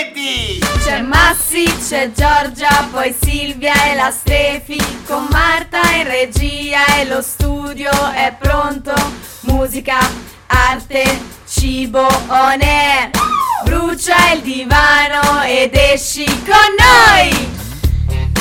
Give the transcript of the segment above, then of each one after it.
complimenti! C'è Massi, c'è Giorgia, poi Silvia e la Stefi Con Marta in regia e lo studio è pronto Musica, arte, cibo, on air Brucia il divano ed esci con noi!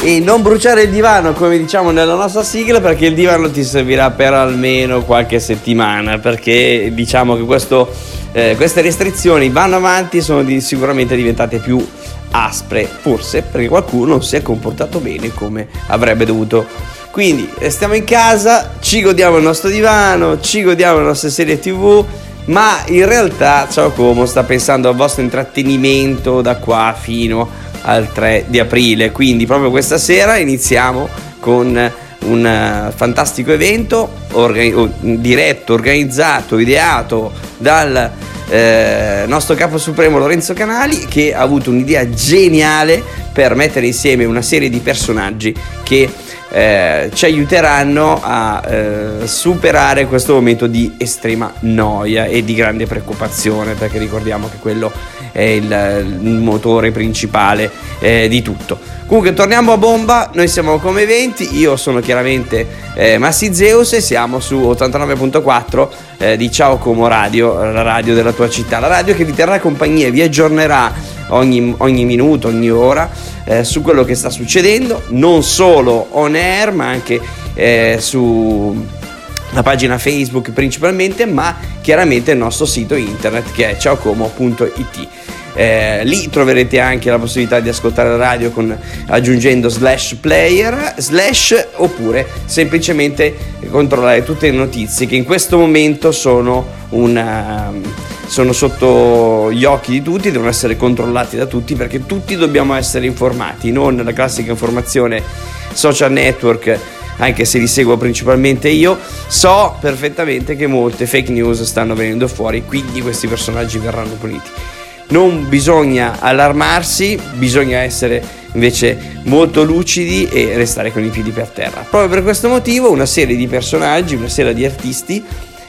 E non bruciare il divano, come diciamo nella nostra sigla, perché il divano ti servirà per almeno qualche settimana, perché diciamo che questo, eh, queste restrizioni vanno avanti sono di, sicuramente diventate più aspre, forse perché qualcuno non si è comportato bene come avrebbe dovuto. Quindi stiamo in casa, ci godiamo il nostro divano, ci godiamo le nostre serie tv, ma in realtà Ciao Como sta pensando al vostro intrattenimento da qua fino al 3 di aprile. Quindi proprio questa sera iniziamo con un eh, fantastico evento organi- diretto, organizzato, ideato dal eh, nostro capo supremo Lorenzo Canali che ha avuto un'idea geniale per mettere insieme una serie di personaggi che eh, ci aiuteranno a eh, superare questo momento di estrema noia e di grande preoccupazione perché ricordiamo che quello è il, il motore principale eh, di tutto. Comunque torniamo a bomba, noi siamo come 20, io sono chiaramente eh, Massi Zeus e siamo su 89.4 eh, di Ciao Como Radio, la radio della tua città, la radio che vi terrà compagnia e vi aggiornerà ogni, ogni minuto, ogni ora eh, su quello che sta succedendo, non solo on air ma anche eh, su la pagina Facebook principalmente, ma chiaramente il nostro sito internet che è ciaocomo.it. Eh, lì troverete anche la possibilità di ascoltare la radio con, aggiungendo slash player slash oppure semplicemente controllare tutte le notizie che in questo momento sono, una, sono sotto gli occhi di tutti, devono essere controllati da tutti perché tutti dobbiamo essere informati, non la classica informazione social network anche se li seguo principalmente io, so perfettamente che molte fake news stanno venendo fuori, quindi questi personaggi verranno puniti non bisogna allarmarsi, bisogna essere invece molto lucidi e restare con i piedi per terra. Proprio per questo motivo una serie di personaggi, una serie di artisti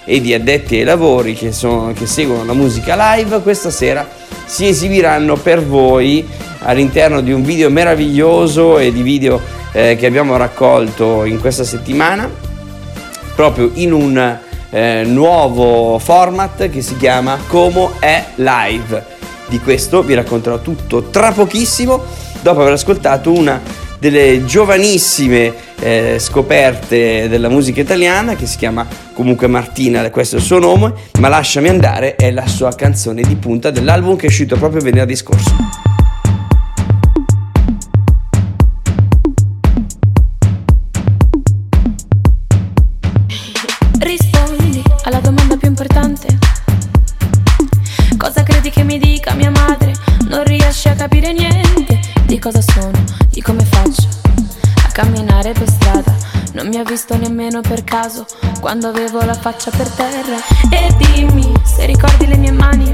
e di addetti ai lavori che, sono, che seguono la musica live questa sera si esibiranno per voi all'interno di un video meraviglioso e di video eh, che abbiamo raccolto in questa settimana proprio in un eh, nuovo format che si chiama Como è Live. Di questo vi racconterò tutto tra pochissimo, dopo aver ascoltato una delle giovanissime eh, scoperte della musica italiana che si chiama comunque Martina, questo è il suo nome, ma lasciami andare è la sua canzone di punta dell'album che è uscito proprio venerdì scorso. Visto nemmeno per caso quando avevo la faccia per terra. E dimmi se ricordi le mie mani.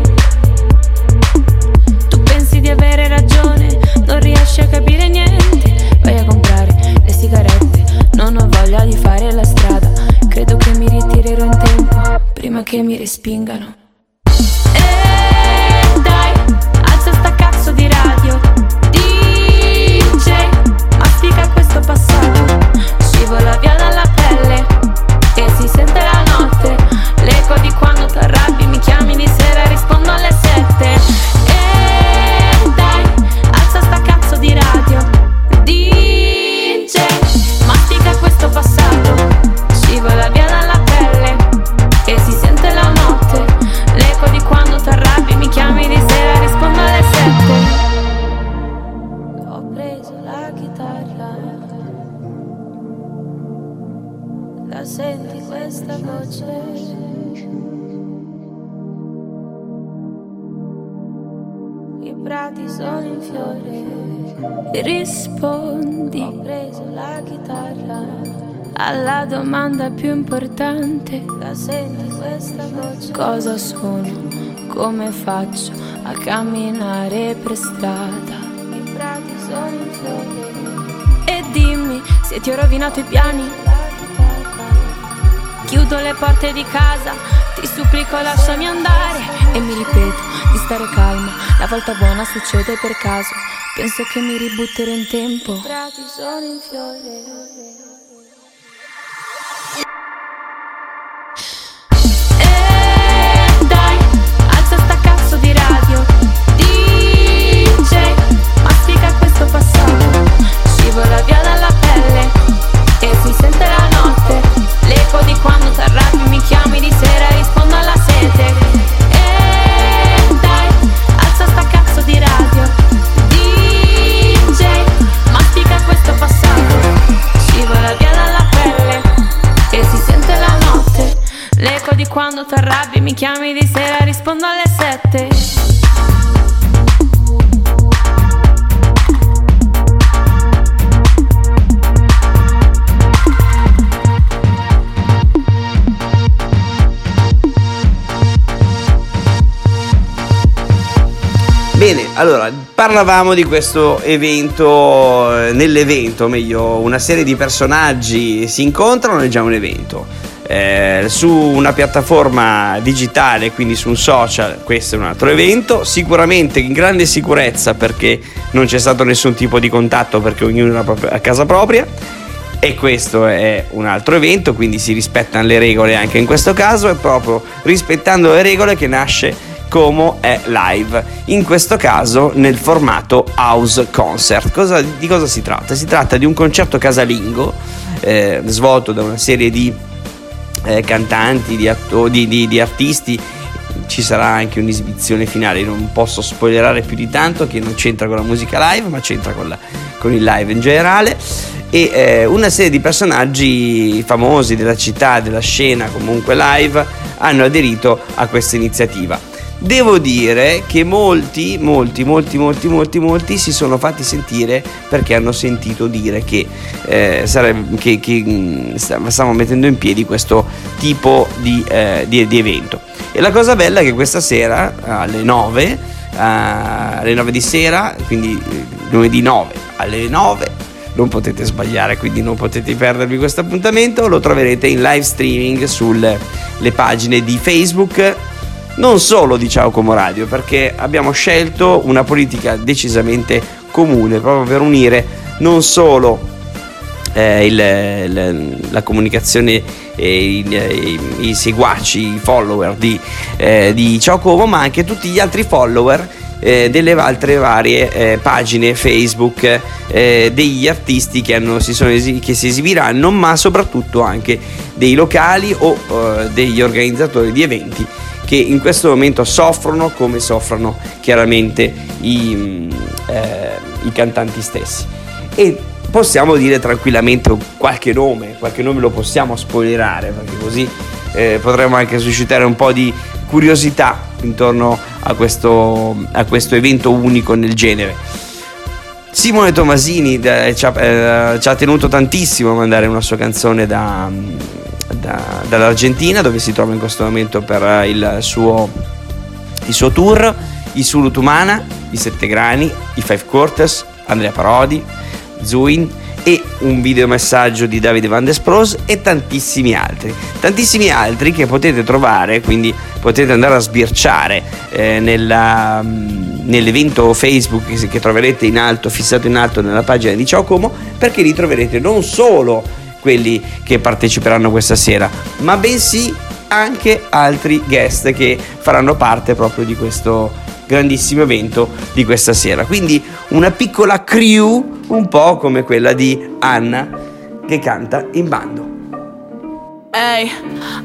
Tu pensi di avere ragione, non riesci a capire niente. Vai a comprare le sigarette, non ho voglia di fare la strada. Credo che mi ritirerò in tempo prima che mi respingano. Prati sono in fiore. Rispondi. Ho preso la chitarra. Alla domanda più importante. La senti questa voce. Cosa sono? Come faccio a camminare per strada? I prati sono in fiore. E dimmi se ti ho rovinato i piani Chiudo le porte di casa, ti supplico lasciami andare e mi ripeto di stare calma. La volta buona succede per caso. Penso che mi ributterò in tempo. Prati sono in fiore. scivola via dalla allora parlavamo di questo evento, eh, nell'evento, meglio, una serie di personaggi si incontrano, è già un evento. Eh, su una piattaforma digitale, quindi su un social, questo è un altro evento, sicuramente in grande sicurezza perché non c'è stato nessun tipo di contatto perché ognuno era a casa propria. E questo è un altro evento, quindi si rispettano le regole anche in questo caso, è proprio rispettando le regole che nasce Como è live, in questo caso nel formato house concert. Cosa, di cosa si tratta? Si tratta di un concerto casalingo eh, svolto da una serie di eh, cantanti, di, atto- di, di, di artisti ci sarà anche un'esibizione finale. Non posso spoilerare più di tanto che non c'entra con la musica live, ma c'entra con, la, con il live in generale. E eh, una serie di personaggi famosi della città, della scena, comunque live, hanno aderito a questa iniziativa. Devo dire che molti, molti, molti, molti, molti, molti si sono fatti sentire perché hanno sentito dire che, eh, sarebbe, che, che mm, stavamo mettendo in piedi questo tipo di, eh, di, di, evento. E la cosa bella è che questa sera alle 9, eh, alle 9 di sera, quindi eh, lunedì 9 alle 9, non potete sbagliare, quindi non potete perdervi questo appuntamento, lo troverete in live streaming sulle pagine di Facebook non solo di Ciao Como Radio, perché abbiamo scelto una politica decisamente comune, proprio per unire non solo eh, il, il, la comunicazione e i, i, seguaci, i follower di, eh, di Ciao Como, ma anche tutti gli altri follower eh, delle altre varie eh, pagine Facebook eh, degli artisti che, hanno, si esi- che, si esibiranno, ma soprattutto anche dei locali o eh, degli organizzatori di eventi che in questo momento soffrono come soffrono chiaramente i, mm, eh, i cantanti stessi. E possiamo dire tranquillamente qualche nome, qualche nome lo possiamo spoilerare perché così eh, potremo anche suscitare un po' di curiosità intorno a questo, a questo evento unico nel genere. Simone Tomasini eh, ci, ha, eh, ci, ha, tenuto tantissimo a mandare una sua canzone da, da, dall'Argentina dove si trova in questo momento per eh, il suo, il suo tour, i Sulutumana, i Sette Grani, i Five Quarters, Andrea Parodi, Zuin e un videomessaggio di Davide Van Despros e tantissimi altri. Tantissimi altri che potete trovare, quindi potete andare a sbirciare eh, nella, mm, nell'evento Facebook che, che troverete in alto, fissato in alto nella pagina di Ciao perché lì troverete non solo quelli che parteciperanno questa sera, ma bensì anche altri guest che faranno parte proprio di questo grandissimo evento di questa sera. Quindi una piccola crew, un po' come quella di Anna che canta in bando. Ehi,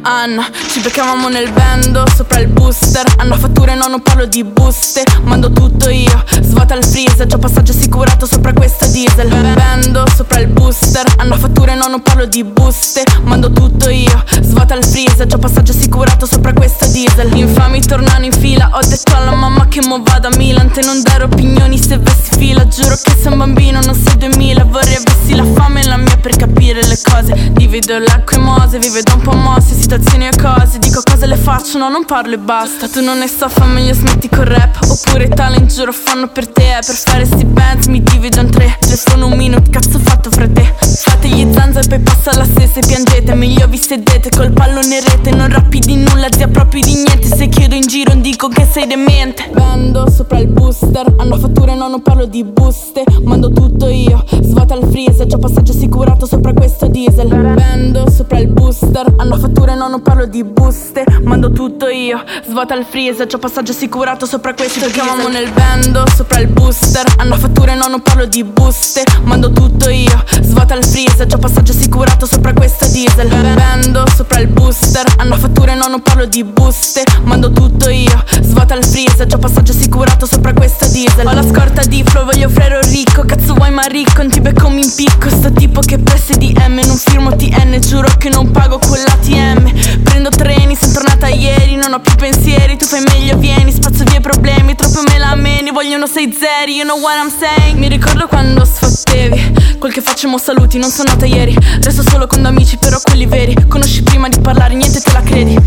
Anna, ci beccavamo nel bando sopra il booster. Hanno fatture, no, non parlo di buste. Mando tutto io, svuota il freezer. Già passaggio assicurato sopra questa diesel. Bando sopra il booster. Hanno fatture, no, non parlo di buste. Mando tutto io, svuota il freezer. Già passaggio assicurato sopra questa diesel. Infami tornano in fila. Ho detto alla mamma che mo vado a Milan. Te non dare opinioni se vessi fila. Giuro che sei un bambino, non sei 2000 Vorrei avessi la fame e la mia per capire le cose. Divido l'acqua e mose, vive vedo un po' mosse, situazioni e cose. Dico cose le faccio, no non parlo e basta. Tu non ne so, fa meglio smetti col rap. Oppure talent giuro fanno per te. Per fare sti bands mi divido in tre. Telefono un minuto, cazzo fatto fra te Fate gli zanza e poi passa la stessa e piangete. Meglio vi sedete col pallone rete. Non rappi di nulla, zia proprio di niente. Se chiedo in giro dico che sei demente. Vendo sopra il booster Hanno fatture no non parlo di buste. Mando tutto io, svuota il freezer. Già passaggio assicurato sopra questo diesel. Vendo sopra il booster Hanno fatture no non parlo di buste. Mando tutto io, svuota il freezer Già passaggio assicurato sopra questo Ci chiamamo nel bando sopra il booster. Hanno fatture no non parlo di buste. Mando tutto io, svuota il freezer Già passaggio assicurato sopra questo diesel. Vendo sopra il booster. Hanno fatture no non parlo di buste. Mando tutto io, svuota il freezer Già passaggio assicurato sopra questo diesel. Ho la scorta di flow, voglio frero ricco. Cazzo vuoi ma ricco, non ti becco mi impicco. Sto tipo che presse di M Non firmo TN, giuro che non pago quell'ATM Prendo treni, sono tornata ieri Non ho più pensieri, tu fai meglio, vieni Spazzo via i problemi, troppo me la meni Vogliono sei zeri, you know what I'm saying? Mi ricordo quando sfottevi Quel che facciamo saluti, non sono nata ieri. Resto solo con amici, però quelli veri. Conosci prima di parlare, niente te la credi.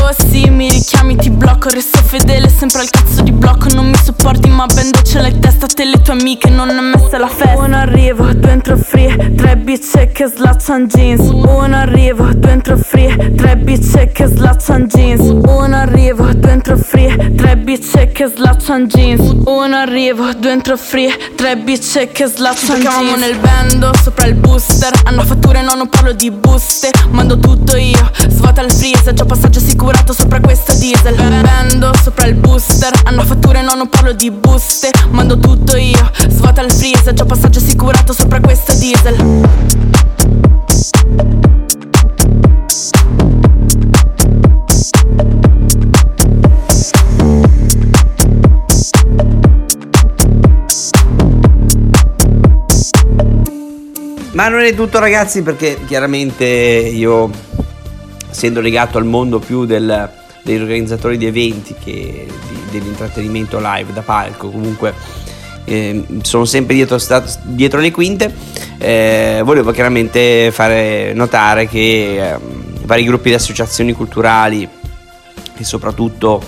Oh sì, mi richiami, ti blocco. Resto fedele, sempre al cazzo di blocco. Non mi sopporti, ma ben doccia la testa te le tue amiche, non è messa la festa. Uno arrivo, due entro free Tre bitch che slaccian jeans. Uno arrivo, due entro free Tre bitch che slaccian jeans. Uno arrivo, due entro free Tre bitch che slaccian jeans. Uno arrivo, due entro free Tre bitch che slaccian jeans. nel bando, sopra il booster. Hanno fatture, no non parlo di buste. Mando tutto io, svuota il freezer. Già passaggio assicurato sopra questo diesel. Bando, sopra il booster. Hanno fatture, no non parlo di buste. Mando tutto io, svuota il freezer. Già passaggio assicurato sopra questo diesel Ma non è tutto ragazzi perché chiaramente io essendo legato al mondo più del, degli organizzatori di eventi che di, dell'intrattenimento live da palco comunque eh, sono sempre dietro, dietro le quinte eh, volevo chiaramente fare notare che eh, vari gruppi di associazioni culturali e soprattutto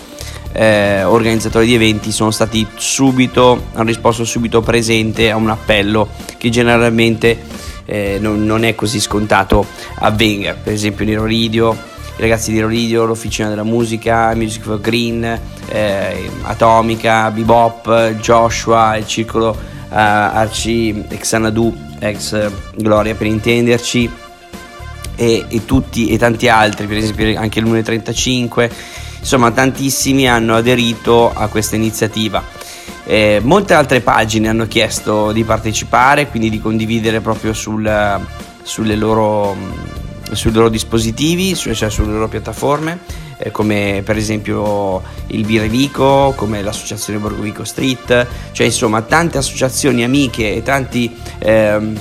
eh, organizzatori di eventi sono stati subito hanno risposto subito presente a un appello che generalmente eh, non, non, è così scontato avvenga. Per esempio Nero Ridio, i ragazzi di Roridio, l'Officina della Musica, Music for Green, eh, Atomica, Bebop, Joshua, il Circolo eh, Arci Xanadu, ex Gloria per intenderci, e, e, tutti e tanti altri, per esempio anche l'1.35, insomma tantissimi hanno aderito a questa iniziativa. Eh, molte altre pagine hanno chiesto di partecipare, quindi di condividere proprio sul, sulle loro, sui loro dispositivi, cioè sulle loro piattaforme, eh, come per esempio il Vico, come l'associazione Borgovico Street, cioè insomma tante associazioni amiche e tanti ehm,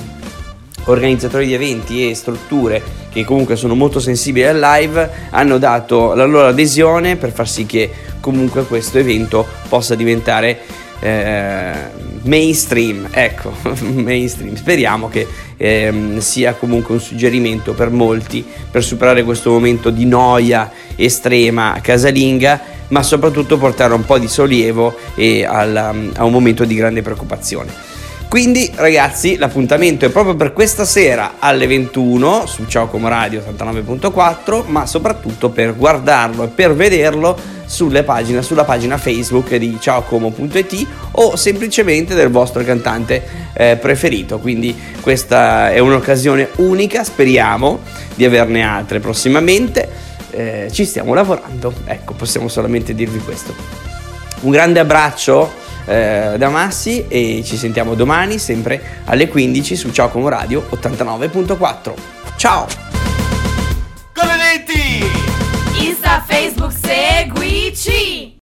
organizzatori di eventi e strutture che comunque sono molto sensibili al live hanno dato la loro adesione per far sì che comunque questo evento possa diventare eh, mainstream, ecco, mainstream. Speriamo che ehm, sia comunque un suggerimento per molti per superare questo momento di noia estrema casalinga, ma soprattutto portare un po' di sollievo e alla, a un momento di grande preoccupazione. Quindi ragazzi l'appuntamento è proprio per questa sera alle 21 su Ciao Como Radio 89.4 ma soprattutto per guardarlo e per vederlo pagine, sulla pagina Facebook di ciaocomo.it o semplicemente del vostro cantante eh, preferito. Quindi questa è un'occasione unica, speriamo di averne altre prossimamente. Eh, ci stiamo lavorando, ecco, possiamo solamente dirvi questo. Un grande abbraccio eh, da Massi e ci sentiamo domani sempre alle 15 su Ciaocomo Radio 89.4. Ciao! Come Insta, Facebook, se... Peachy!